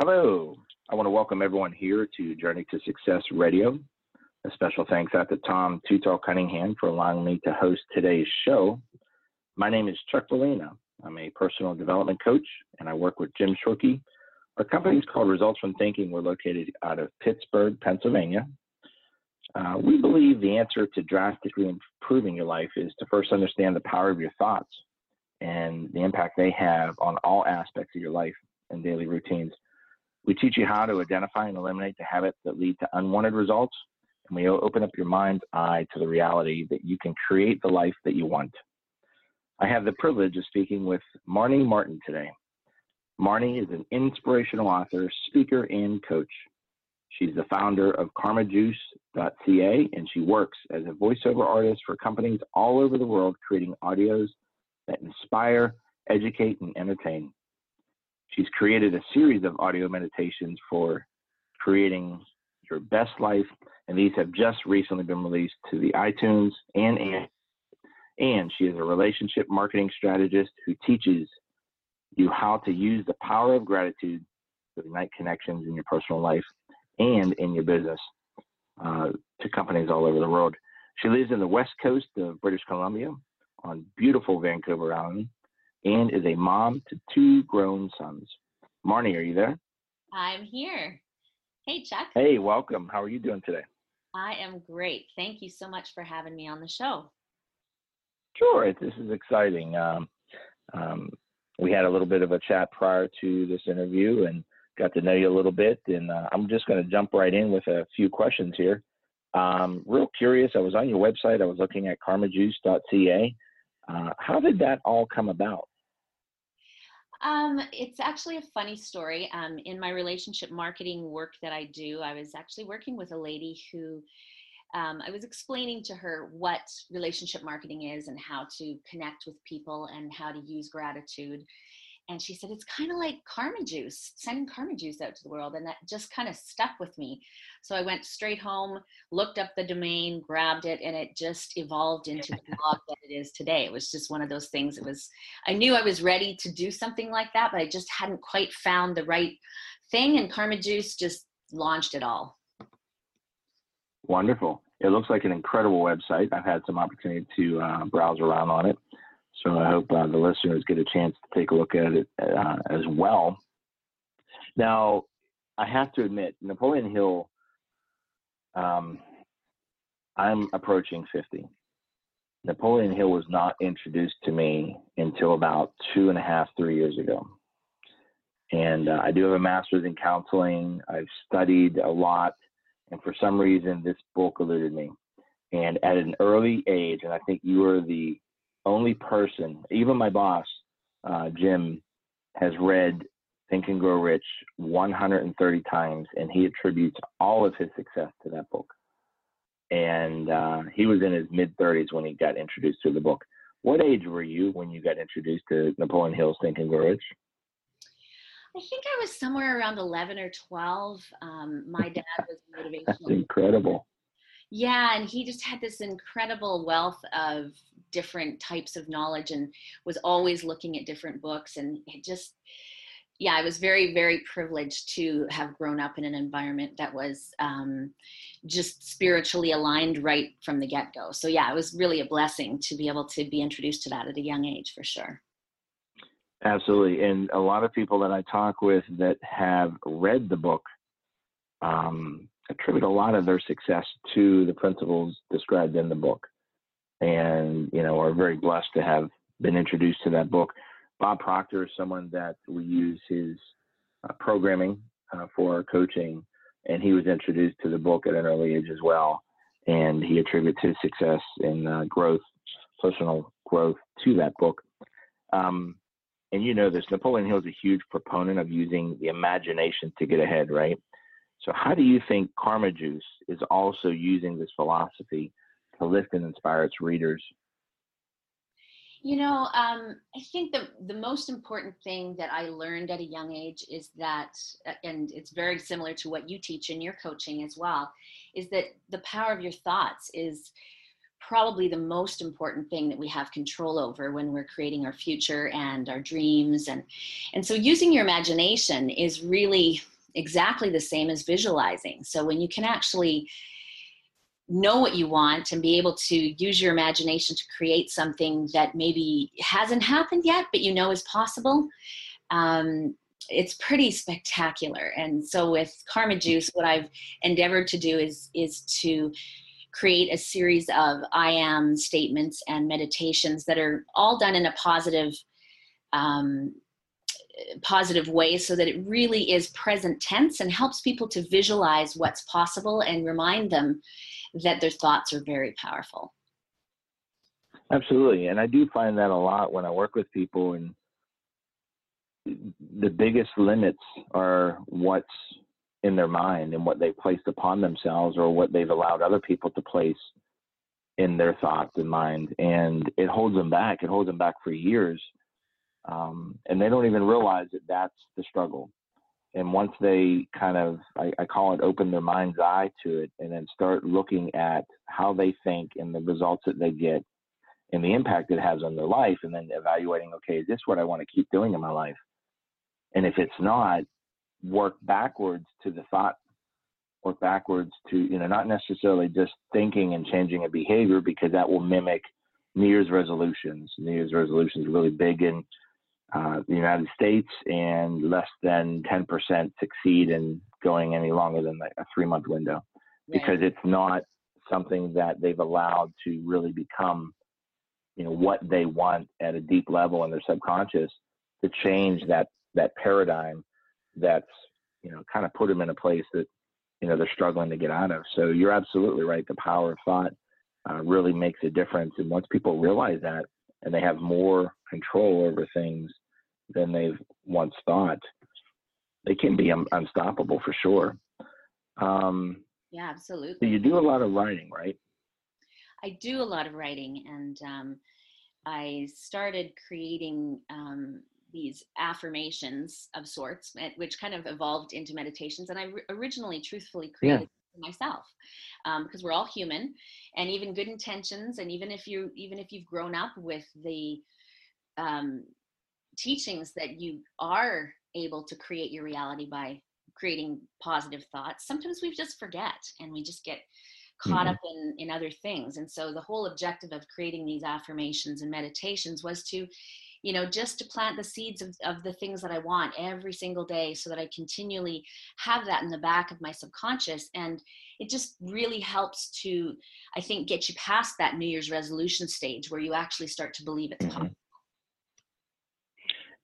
Hello. I want to welcome everyone here to Journey to Success Radio. A special thanks out to Tom Too Tall Cunningham for allowing me to host today's show. My name is Chuck Bolena. I'm a personal development coach and I work with Jim Shorkey. Our company is called Results from Thinking. We're located out of Pittsburgh, Pennsylvania. Uh, we believe the answer to drastically improving your life is to first understand the power of your thoughts and the impact they have on all aspects of your life and daily routines. We teach you how to identify and eliminate the habits that lead to unwanted results, and we open up your mind's eye to the reality that you can create the life that you want. I have the privilege of speaking with Marnie Martin today. Marnie is an inspirational author, speaker, and coach. She's the founder of karmajuice.ca and she works as a voiceover artist for companies all over the world creating audios that inspire, educate, and entertain. She's created a series of audio meditations for creating your best life, and these have just recently been released to the iTunes and and and she is a relationship marketing strategist who teaches you how to use the power of gratitude to ignite connections in your personal life and in your business uh, to companies all over the world. She lives in the west coast of British Columbia on beautiful Vancouver Island and is a mom to two grown sons. Marnie, are you there? I'm here. Hey, Chuck. Hey, welcome. How are you doing today? I am great. Thank you so much for having me on the show. Sure, this is exciting. Um, um, we had a little bit of a chat prior to this interview and got to know you a little bit. And uh, I'm just going to jump right in with a few questions here. Um, real curious, I was on your website, I was looking at karmajuice.ca. Uh, how did that all come about? Um, it's actually a funny story. Um, in my relationship marketing work that I do, I was actually working with a lady who um, I was explaining to her what relationship marketing is and how to connect with people and how to use gratitude. And she said, it's kind of like karma juice, sending karma juice out to the world. And that just kind of stuck with me. So I went straight home, looked up the domain, grabbed it, and it just evolved into the blog that it is today. It was just one of those things. It was, I knew I was ready to do something like that, but I just hadn't quite found the right thing. And karma juice just launched it all. Wonderful. It looks like an incredible website. I've had some opportunity to uh, browse around on it. So I hope uh, the listeners get a chance to take a look at it uh, as well. Now, I have to admit, Napoleon Hill, um, I'm approaching 50. Napoleon Hill was not introduced to me until about two and a half, three years ago. And uh, I do have a master's in counseling. I've studied a lot. And for some reason, this book eluded me. And at an early age, and I think you were the only person, even my boss, uh, Jim, has read Think and Grow Rich 130 times, and he attributes all of his success to that book. And uh, he was in his mid 30s when he got introduced to the book. What age were you when you got introduced to Napoleon Hill's Think and Grow Rich? I think I was somewhere around 11 or 12. Um, my dad was motivational. That's incredible. Yeah, and he just had this incredible wealth of different types of knowledge and was always looking at different books. And it just, yeah, I was very, very privileged to have grown up in an environment that was um, just spiritually aligned right from the get go. So, yeah, it was really a blessing to be able to be introduced to that at a young age for sure. Absolutely. And a lot of people that I talk with that have read the book um, attribute a lot of their success to the principles described in the book and, you know, are very blessed to have been introduced to that book. Bob Proctor is someone that we use his uh, programming uh, for our coaching, and he was introduced to the book at an early age as well. And he attributes his success in uh, growth, personal growth, to that book. Um, and you know this, Napoleon Hill is a huge proponent of using the imagination to get ahead, right? So, how do you think Karma Juice is also using this philosophy to lift and inspire its readers? You know, um, I think the the most important thing that I learned at a young age is that, uh, and it's very similar to what you teach in your coaching as well, is that the power of your thoughts is probably the most important thing that we have control over when we're creating our future and our dreams and and so using your imagination is really exactly the same as visualizing so when you can actually know what you want and be able to use your imagination to create something that maybe hasn't happened yet but you know is possible um, it's pretty spectacular. And so with karma juice what i've endeavored to do is is to create a series of i am statements and meditations that are all done in a positive um, positive way so that it really is present tense and helps people to visualize what's possible and remind them that their thoughts are very powerful. Absolutely and i do find that a lot when i work with people and the biggest limits are what's in their mind and what they've placed upon themselves or what they've allowed other people to place in their thoughts and mind and it holds them back it holds them back for years um, and they don't even realize that that's the struggle and once they kind of I, I call it open their mind's eye to it and then start looking at how they think and the results that they get and the impact it has on their life and then evaluating okay is this what i want to keep doing in my life and if it's not, work backwards to the thought, work backwards to, you know, not necessarily just thinking and changing a behavior because that will mimic New Year's resolutions. New Year's resolutions are really big in uh, the United States, and less than 10% succeed in going any longer than like a three month window right. because it's not something that they've allowed to really become, you know, what they want at a deep level in their subconscious to change that that paradigm that's you know kind of put them in a place that you know they're struggling to get out of. So you're absolutely right. The power of thought uh, really makes a difference, and once people realize that and they have more control over things than they've once thought, they can be un- unstoppable for sure. Um, yeah, absolutely. So you do a lot of writing, right? I do a lot of writing, and um, I started creating um, these affirmations of sorts, which kind of evolved into meditations. And I originally, truthfully, created. Myself because um, we're all human, and even good intentions, and even if you even if you've grown up with the um, teachings that you are able to create your reality by creating positive thoughts, sometimes we just forget and we just get caught mm-hmm. up in in other things and so the whole objective of creating these affirmations and meditations was to you know just to plant the seeds of, of the things that i want every single day so that i continually have that in the back of my subconscious. And it just really helps to i think get you past that new year's resolution stage where you actually start to believe it's mm-hmm. possible.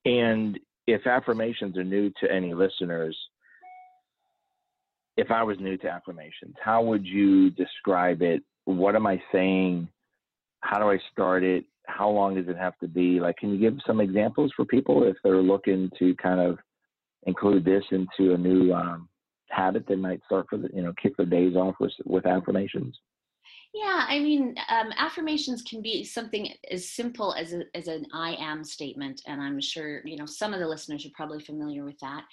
And if affirmations are new to any listeners if i was new to affirmations how would you describe it? What am i saying? How do i start it how long does it have to be? Like, can you give some examples for people if they're looking to kind of include this into a new um, habit they might start for the, you know, kick their days off with, with affirmations? Yeah, I mean, um, affirmations can be something as simple as a, as an "I am" statement, and I'm sure you know some of the listeners are probably familiar with that.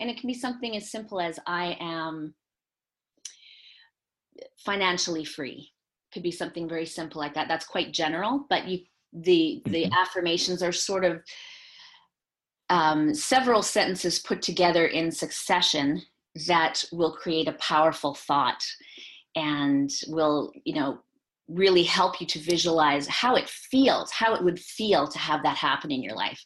And it can be something as simple as "I am financially free." Could be something very simple like that. That's quite general, but you the the mm-hmm. affirmations are sort of um, several sentences put together in succession that will create a powerful thought and will you know really help you to visualize how it feels how it would feel to have that happen in your life.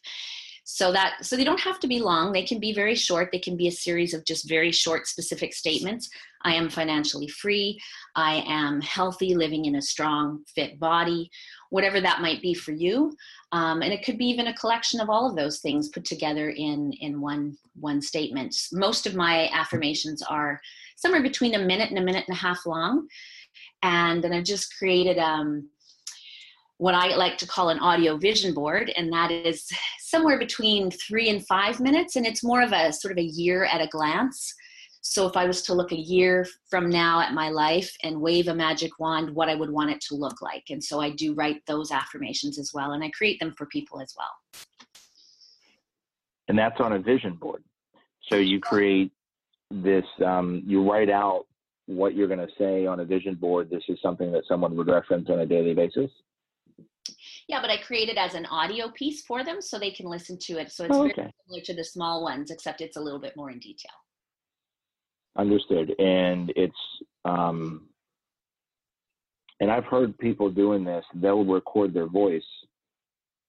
So that so they don't have to be long. They can be very short. They can be a series of just very short specific statements. I am financially free. I am healthy living in a strong fit body whatever that might be for you. Um, and it could be even a collection of all of those things put together in in one one statement. Most of my affirmations are somewhere between a minute and a minute and a half long. And then i've just created um, what I like to call an audio vision board, and that is somewhere between three and five minutes, and it's more of a sort of a year at a glance. So if I was to look a year from now at my life and wave a magic wand, what I would want it to look like. And so I do write those affirmations as well, and I create them for people as well. And that's on a vision board. So you create this, um, you write out what you're going to say on a vision board, this is something that someone would reference on a daily basis? Yeah, but I create it as an audio piece for them so they can listen to it. So it's Oh, very similar to the small ones, except it's a little bit more in detail. Understood. And it's, um, and I've heard people doing this, they'll record their voice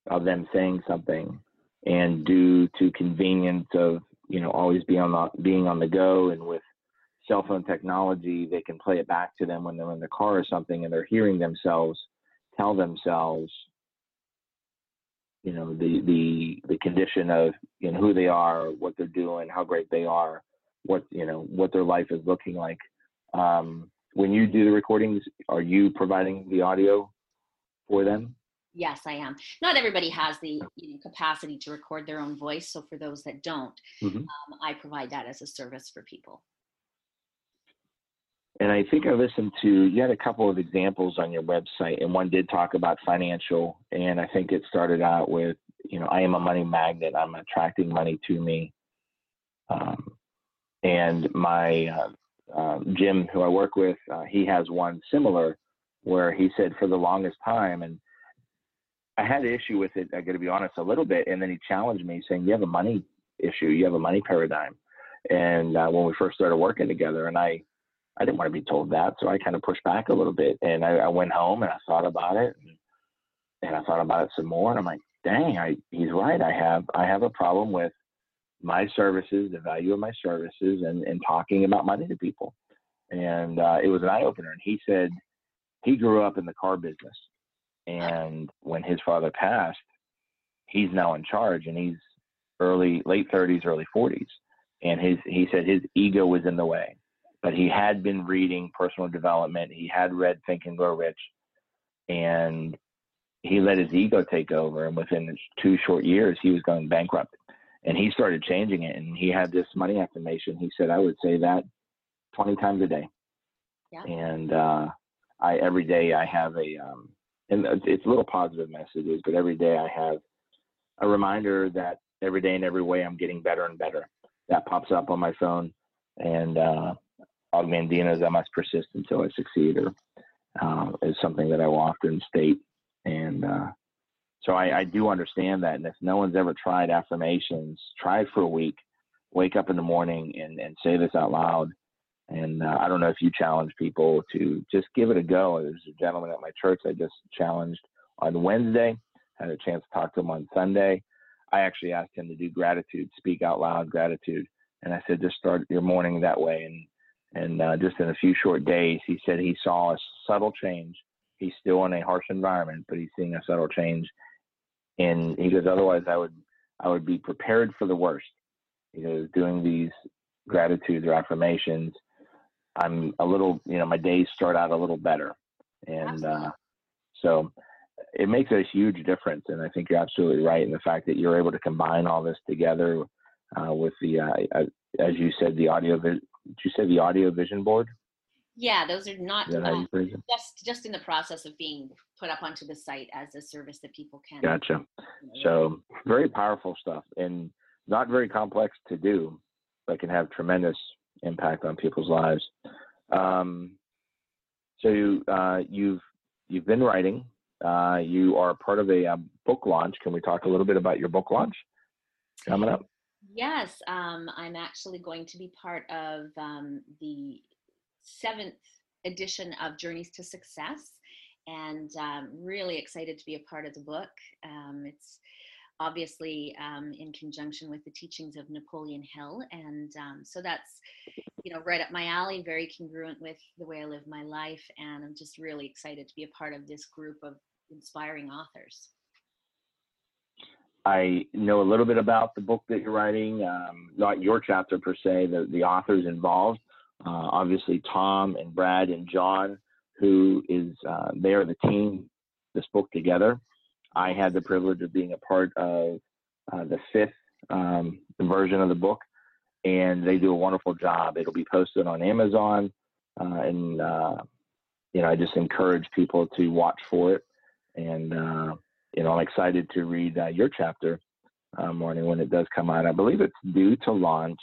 of them saying something and due to convenience of, you know, always be on the, being on the go and with cell phone technology, they can play it back to them when they're in the car or something and they're hearing themselves tell themselves, you know, the, the, the condition of, you know, who they are, what they're doing, how great they are what you know what their life is looking like. Um, when you do the recordings, are you providing the audio for them? Yes, I am. Not everybody has the you know, capacity to record their own voice. So for those that don't, Mhm. um, I provide that as a service for people. And I think I listened to you had a couple of examples on your website, and one did talk about financial. And I think it started out with, you know, I am a money magnet. I'm attracting money to me. Um, and my uh, uh, Jim, who I work with, uh, he has one similar where he said for the longest time, and I had an issue with it. I got to be honest, a little bit. And then he challenged me, saying, "You have a money issue. You have a money paradigm." And uh, when we first started working together, and I, I didn't want to be told that, so I kind of pushed back a little bit. And I, I went home and I thought about it, and, and I thought about it some more. And I'm like, "Dang, I, he's right. I have, I have a problem with." My services, the value of my services, and, and talking about money to people. And uh, it was an eye opener. And he said he grew up in the car business. And when his father passed, he's now in charge and he's early, late 30s, early 40s. And his, he said his ego was in the way, but he had been reading personal development. He had read Think and Grow Rich. And he let his ego take over. And within two short years, he was going bankrupt and he started changing it and he had this money affirmation. He said i would say that 20 times a day. Yeah. and uh i every day i have a um and it's little positive messages but every day i have a reminder that every day in every way i'm getting better and better. That pops up on my phone and uh Og Mandino's i must persist until i succeed or uh, is something that i will often state. And uh so I, I do understand that. And if no one's ever tried affirmations, try it for a week. Wake up in the morning and, and say this out loud. And uh, I don't know if you challenge people to just give it a go. There's a gentleman at my church I just challenged on Wednesday. Had a chance to talk to him on Sunday. I actually asked him to do gratitude, speak out loud gratitude. And I said, just start your morning that way. And, and uh, just in a few short days, he said he saw a subtle change. He's still in a harsh environment, but he's seeing a subtle change and he goes otherwise i would i would be prepared for the worst. He goes doing these gratitudes or affirmations i'm a little you know my days start out a little better. And uh, so it makes a huge difference. And i think you're absolutely right in the fact that you're able to combine all this together uh, with the uh, as you said the audio did you say the audio vision board Yeah, those are not Is uh, you phrase it? just just in the process of being put up onto the site as a service that people can. gotcha you know, So very powerful stuff and not very complex to do, but can have tremendous impact on people's lives. Um, so you, uh, you've you've been writing. Uh, you are part of a, uh book launch. Can we talk a little bit about your book launch coming up? Yes, um, I'm actually going to be part of um, the seventh edition of Journeys to Success, and um, really excited to be a part of the book. Um, it's obviously um, in conjunction with the teachings of Napoleon Hill, and um, so that's you know right up my alley, very congruent with the way I live my life, and I'm just really excited to be a part of this group of inspiring authors. I know a little bit about the book that you're writing, um, not your chapter per se, the, the authors involved. Uh, obviously, Tom and Brad and John, who is, uh, they are the team, this book together. I had the privilege of being a part of uh, the fifth um, version of the book, and they do a wonderful job. It'll be posted on Amazon, uh, and, uh, you know, I just encourage people to watch for it. And, uh, you know, I'm excited to read your chapter Marnie when it does come out. I believe it's due to launch.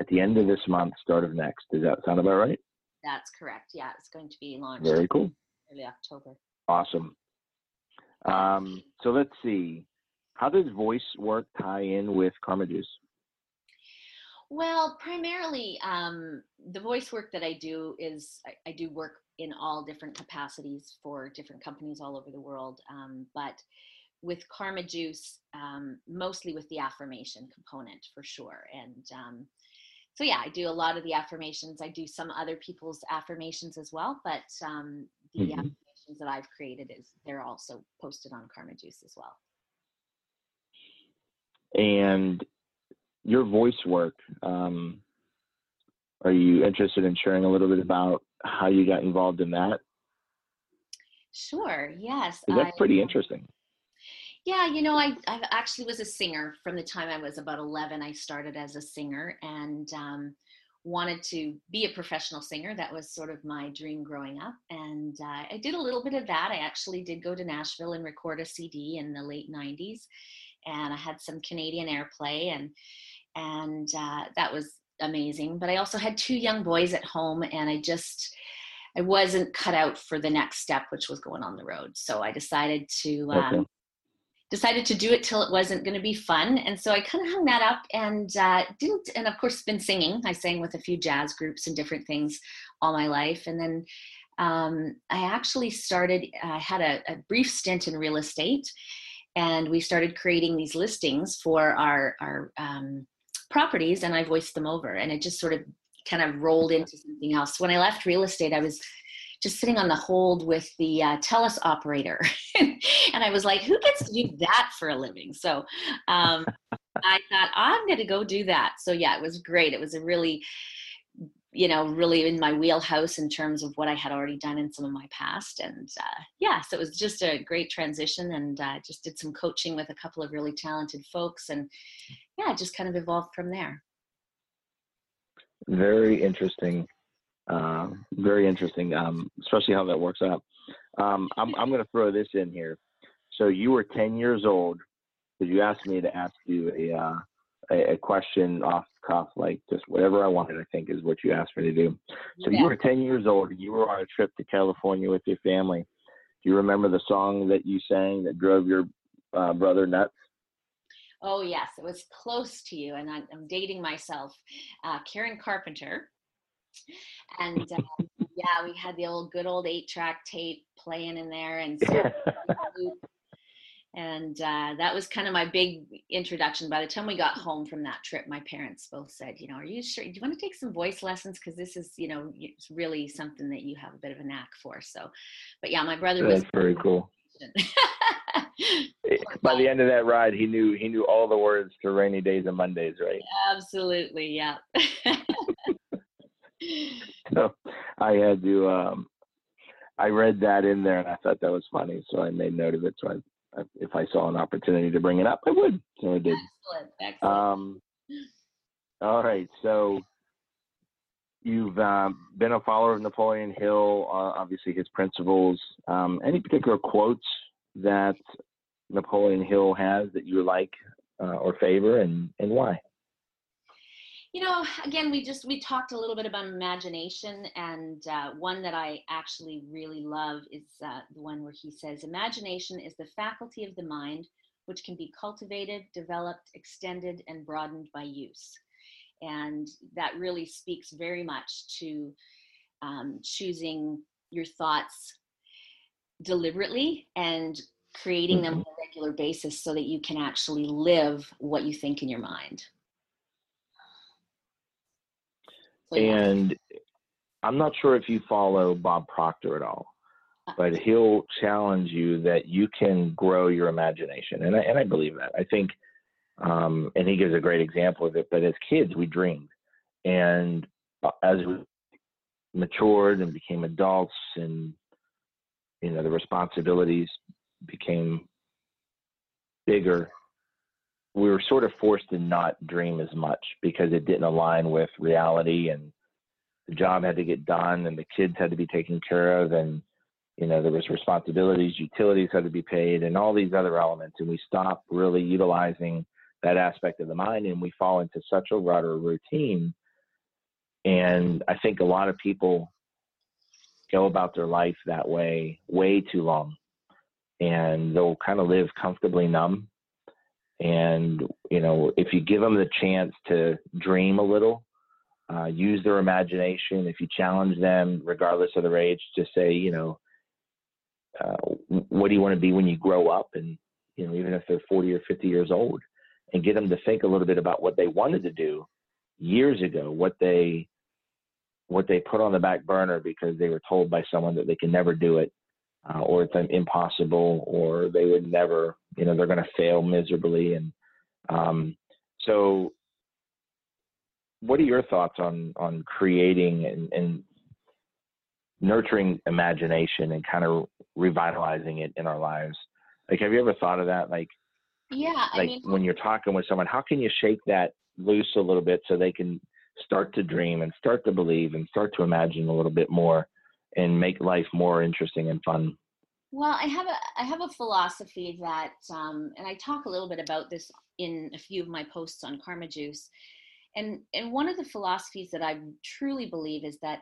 At the end of this month, start of next. Does that sound about right? That's correct. Yeah, it's going to be launched Very cool. early October. Awesome. Um, so let's see. How does voice work tie in with Karma Juice? Well, primarily, um, the voice work that I do is I, I, do work in all different capacities for different companies all over the world. Um, but with Karma Juice, um, mostly with the affirmation component for sure. And um, so, yeah, I do a lot of the affirmations. I do some other people's affirmations as well, but um, the mm-hmm. affirmations that I've created is they're also posted on Karma Juice as well. And your voice work, um, are you interested in sharing a little bit about how you got involved in that? Sure. Yes. That's pretty interesting. Yeah, you know, I I actually was a singer from the time I was about eleven. I started as a singer and um, wanted to be a professional singer. That was sort of my dream growing up, and uh, I did a little bit of that. I actually did go to Nashville and record a CD in the late '90s, and I had some Canadian airplay and and uh, that was amazing. But I also had two young boys at home, and I just I wasn't cut out for the next step, which was going on the road. So I decided to um, okay. Decided to do it till it wasn't going to be fun, and so I kind of hung that up and uh, didn't. And of course, been singing. I sang with a few jazz groups and different things all my life, and then. Um, I actually started, I had a, a brief stint in real estate, and we started creating these listings for our, our um, properties and I voiced them over. And it just sort of kind of rolled into something else. When I left real estate, I was just sitting on the hold with the uh, TELUS operator. and I was like, who gets to do that for a living? So um, I thought, I'm going to go do that. So yeah, it was great. It was a really, you know, really in my wheelhouse in terms of what I had already done in some of my past. And uh, yeah, so it was just a great transition and uh, just did some coaching with a couple of really talented folks. And yeah, it just kind of evolved from there. Very interesting. Uh, very interesting, um, especially how that works out. Um, I'm, I'm going to throw this in here. So you were 10 years old because you asked me to ask you a, uh, a, a, question off the cuff, like just whatever I wanted, I think is what you asked me to do. So yeah. you were 10 years old and you were on a trip to California with your family. Do you remember the song that you sang that drove your uh, brother nuts? Oh, yes, it was close to you. And I, am dating myself, uh, Karen Carpenter. And uh, yeah, we had the old good old eight track tape playing in there. And so, and uh, that was kind of my big introduction. By the time we got home from that trip, my parents both said, you know, are you sure? Do you want to take some voice lessons? Because this is, you know, it's really something that you have a bit of a knack for. So, but yeah, my brother That's was very cool. By the end of that ride, he knew he knew all the words to rainy days and Mondays, right? Absolutely, yeah. so I had to. Um, I read that in there, and I thought that was funny, so I made note of it. So I, if I saw an opportunity to bring it up, I would. So I did. Excellent. Excellent. Um, all right, so you've um, been a follower of Napoleon Hill, uh, obviously his principles. Um, any particular quotes that Napoleon Hill has that you like uh, or favor, and and why? You know, again, we just we talked a little bit about imagination, and uh, one that I actually really love is uh, the one where he says, "Imagination is the faculty of the mind which can be cultivated, developed, extended, and broadened by use." And that really speaks very much to um, choosing your thoughts deliberately and creating them mm-hmm. on a regular basis so that you can actually live what you think in your mind. So, and. I'm not sure if you follow Bob Proctor at all, uh, but he'll challenge you that you can grow your imagination. And I, and I believe that. I think, um, and he gives a great example of it, but as kids, we dreamed. And uh, as we matured and became adults and, you know, the responsibilities became bigger, we were sort of forced to not dream as much because it didn't align with reality and the job had to get done and the kids had to be taken care of and you know there was responsibilities utilities had to be paid and all these other elements and we stopped really utilizing that aspect of the mind and we fall into such a rut or routine And I think a lot of people go about their life that way way too long. And they'll kind of live comfortably numb. And, you know, if you give them the chance to dream a little, uh, use their imagination, if you challenge them, regardless of their age, to say, you know, uh, what do you want to be when you grow up? And, you know, even if they're 40 or 50 years old, and get them to think a little bit about what they wanted to do years ago, what they what they put on the back burner because they were told by someone that they can never do it, uh, or it's impossible, or they would never, you know, they're going to fail miserably. And um, so, what are your thoughts on on creating and, and nurturing imagination and kind of revitalizing it in our lives? Like, have you ever thought of that? Like, yeah, like I mean, when you're talking with someone, how can you shake that loose a little bit so they can start to dream and start to believe and start to imagine a little bit more and make life more interesting and fun? Well, I have a I have a philosophy that, um, and I talk a little bit about this in a few of my posts on Karma Juice, and and one of the philosophies that I truly believe is that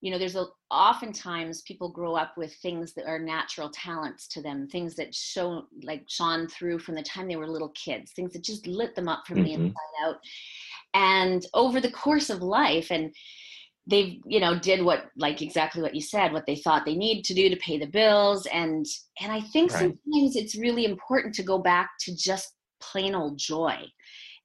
you know there's a oftentimes people grow up with things that are natural talents to them things that show like shone through from the time they were little kids things that just lit them up from mm-hmm. the inside out and over the course of life and they've you know did what like exactly what you said what they thought they need to do to pay the bills. And and i think right. sometimes it's really important to go back to just plain old joy.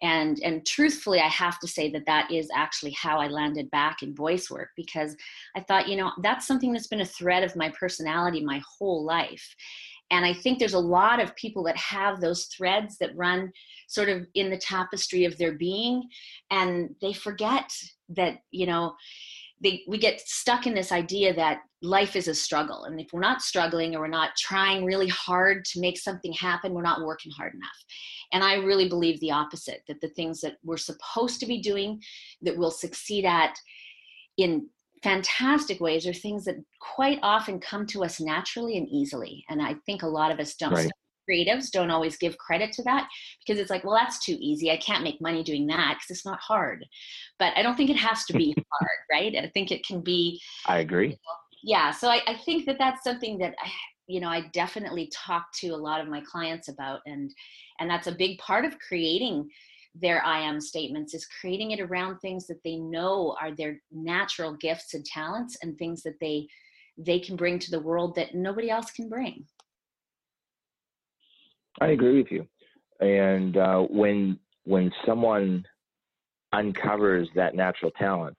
And and truthfully i have to say that that is actually how i landed back in voice work because i thought you know that's something that's been a thread of my personality my whole life. And i think there's a lot of people that have those threads that run sort of in the tapestry of their being and they forget that you know they, we get stuck in this idea that life is a struggle and if we're not struggling or we're not trying really hard to make something happen we're not working hard enough and I really believe the opposite that the things that we're supposed to be doing that we'll succeed at in fantastic ways are things that quite often come to us naturally and easily. And I think a lot of us don't. Right. Creatives don't always give credit to that because it's like, well, that's too easy. I can't make money doing that because it's not hard. But I don't think it has to be hard, right? I think it can be. I agree. You know, yeah. So I, I think that that's something that I, you know, I definitely talk to a lot of my clients about, and and that's a big part of creating their I am statements is creating it around things that they know are their natural gifts and talents and things that they they can bring to the world that nobody else can bring. I agree with you. And uh, when when someone uncovers that natural talent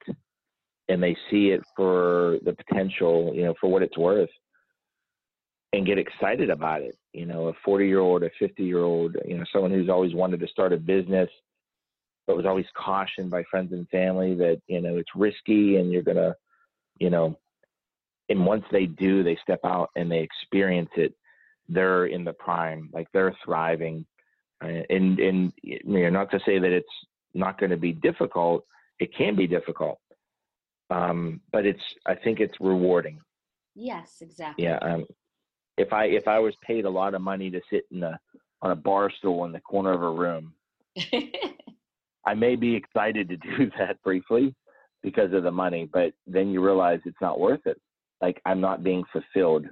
and they see it for the potential, you know, for what it's worth, and get excited about it. You know, a 40 year old, a 50 year old, you know, someone who's always wanted to start a business, but was always cautioned by friends and family that, you know, it's risky and you're going to, you know, and once they do, they step out and they experience it. They're in the prime, like they're thriving. And, and, you know, not to say that it's not going to be difficult, it can be difficult. Um, but it's, I think it's rewarding. Yes, exactly. Yeah. Um, if I if I was paid a lot of money to sit in a on a bar stool in the corner of a room, I may be excited to do that briefly because of the money, but then you realize it's not worth it. Like I'm not being fulfilled.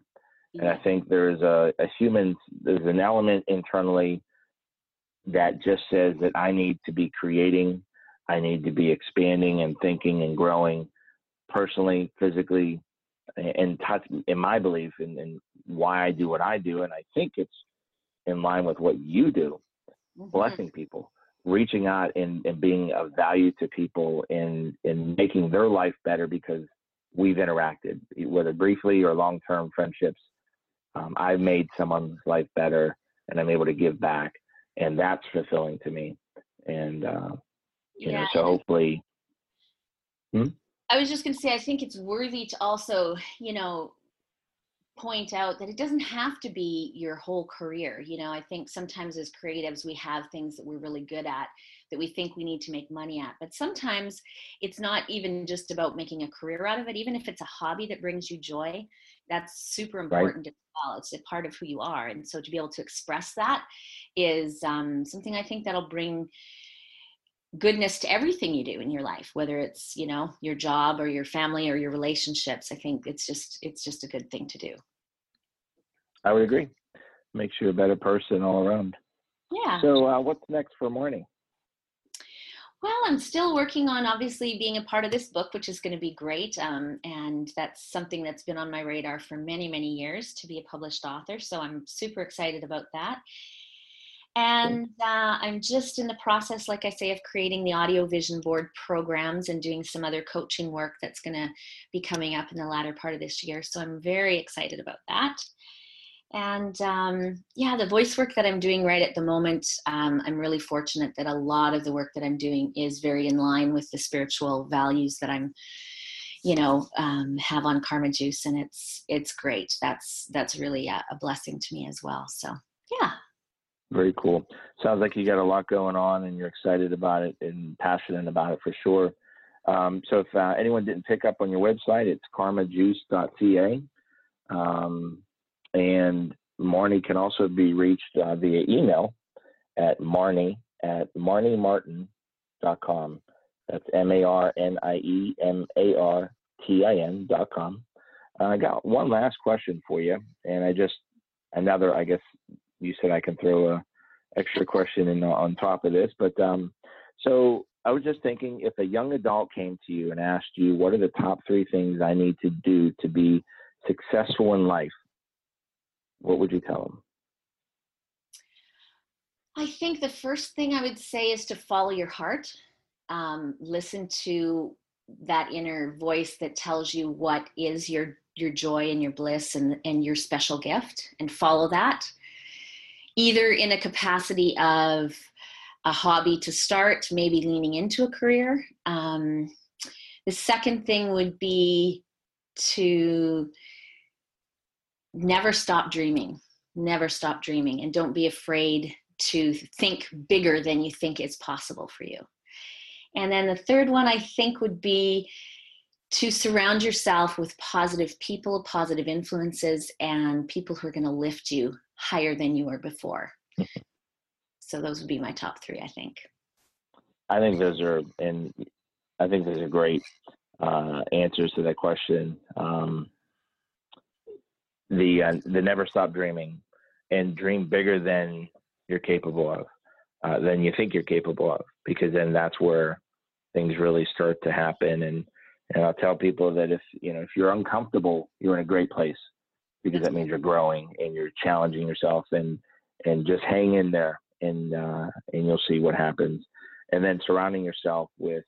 And I think there's a, a human there's an element internally that just says that I need to be creating, I need to be expanding and thinking and growing personally, physically, and touch in my belief and, and why I do what I do. And I think it's in line with what you do, mm-hmm. blessing people, reaching out and, and being of value to people and, and making their life better because we've interacted, whether briefly or long term friendships. Um, I've made someone's life better and I'm able to give back. And that's fulfilling to me. And, uh, you yeah. know, so hopefully. Hmm? I was just going to say, I think it's worthy to also, you know, point out that it doesn't have to be your whole career. You know, I think sometimes as creatives, we have things that we're really good at that we think we need to make money at. But sometimes it's not even just about making a career out of it. Even if it's a hobby that brings you joy, that's super important right. as well. It's a part of who you are. And so to be able to express that is um, something I think that'll bring goodness to everything you do in your life whether it's you know your job or your family or your relationships i think it's just it's just a good thing to do i would agree makes you a better person all around yeah so uh, what's next for Marnie well i'm still working on obviously being a part of this book which is going to be great um, and that's something that's been on my radar for many many years to be a published author so i'm super excited about that and uh, I'm just in the process, like I say, of creating the audio vision board programs and doing some other coaching work that's going to be coming up in the latter part of this year. So I'm very excited about that. And um, yeah, the voice work that I'm doing right at the moment, um, I'm really fortunate that a lot of the work that I'm doing is very in line with the spiritual values that I'm you know um, have on karma juice and it's it's great that's that's really a, a blessing to me as well so yeah very cool. Sounds like you got a lot going on and you're excited about it and passionate about it for sure. Um, so if uh, anyone didn't pick up on your website, it's karmajuice.ca. Um, and Marnie can also be reached uh, via email at Marnie at marniemartin.com. That's M-A-R-N-I-E-M-A-R-T-I-N dot com. Uh, I got one last question for you, and I just another, I guess, you said I can throw a extra question in on top of this. But um, so I was just thinking, if a young adult came to you and asked you, "What are the top three things I need to do to be successful in life?" What would you tell them? I think the first thing I would say is to follow your heart. Um, listen to that inner voice that tells you what is your your joy and your bliss and, and your special gift and follow that either in a capacity of a hobby to start, maybe leaning into a career. Um, the second thing would be to never stop dreaming, never stop dreaming, and don't be afraid to think bigger than you think is possible for you. And then the third one I think would be to surround yourself with positive people, positive influences, and people who are going to lift you higher than you were before. so those would be my top three, I think. I think those are, and I think those are great uh, answers to that question. Um, the uh, the never stop dreaming, and dream bigger than you're capable of, uh, than you think you're capable of, because then that's where things really start to happen. And and I'll tell people that if you know if you're uncomfortable, you're in a great place because that means you're growing and you're challenging yourself and and just hang in there and uh, and you'll see what happens. And then surrounding yourself with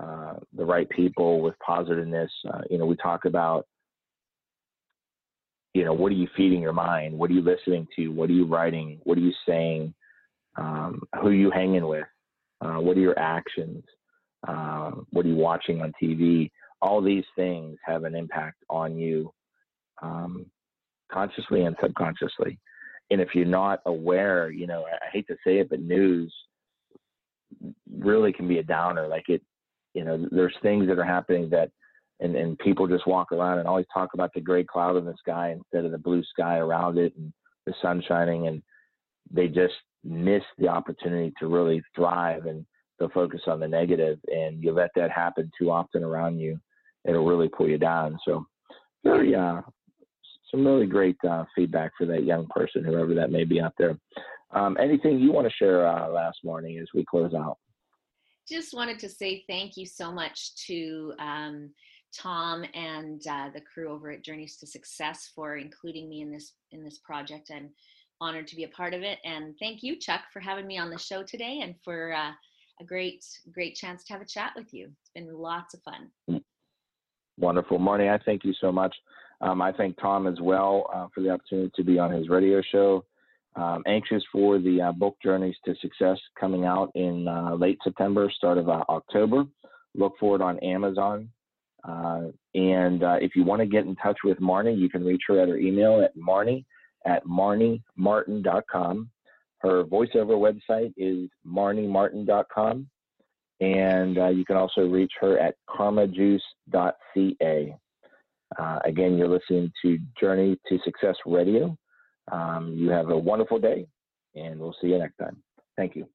uh, the right people with positiveness. Uh, you know, we talk about you know what are you feeding your mind? What are you listening to? What are you writing? What are you saying? Um, who are you hanging with? Uh, what are your actions? Uh, what are you watching on TV? All these things have an impact on you um, consciously and subconsciously. And if you're not aware, you know, I hate to say it, but news really can be a downer. Like it, you know, there's things that are happening that, and, and people just walk around and always talk about the gray cloud in the sky instead of the blue sky around it and the sun shining. And they just miss the opportunity to really thrive and they'll focus on the negative and you let that happen too often around you. It'll really pull you down. So very, uh, some really great uh, feedback for that young person, whoever that may be out there. Um, anything you want to share uh, last Marnie as we close out? Just wanted to say thank you so much to um, Tom and uh, the crew over at Journeys to Success for including me in this in this project. I'm honored to be a part of it, and thank you, Chuck, for having me on the show today and for uh, a great great chance to have a chat with you. It's been lots of fun. Wonderful, Marnie. I thank you so much. Um, I thank Tom as well uh, for the opportunity to be on his radio show. Um, anxious for the uh, book Journeys to Success coming out in uh, late September, start of uh, October. Look for it on Amazon. Uh, and uh, if you want to get in touch with Marnie, you can reach her at her email at marnie at marniemartin.com. Her voiceover website is marniemartin.com. And you can also reach her at karmajuice.ca. Uh, again, you're listening to Journey to Success Radio. Um, you have a wonderful day, and we'll see you next time. Thank you.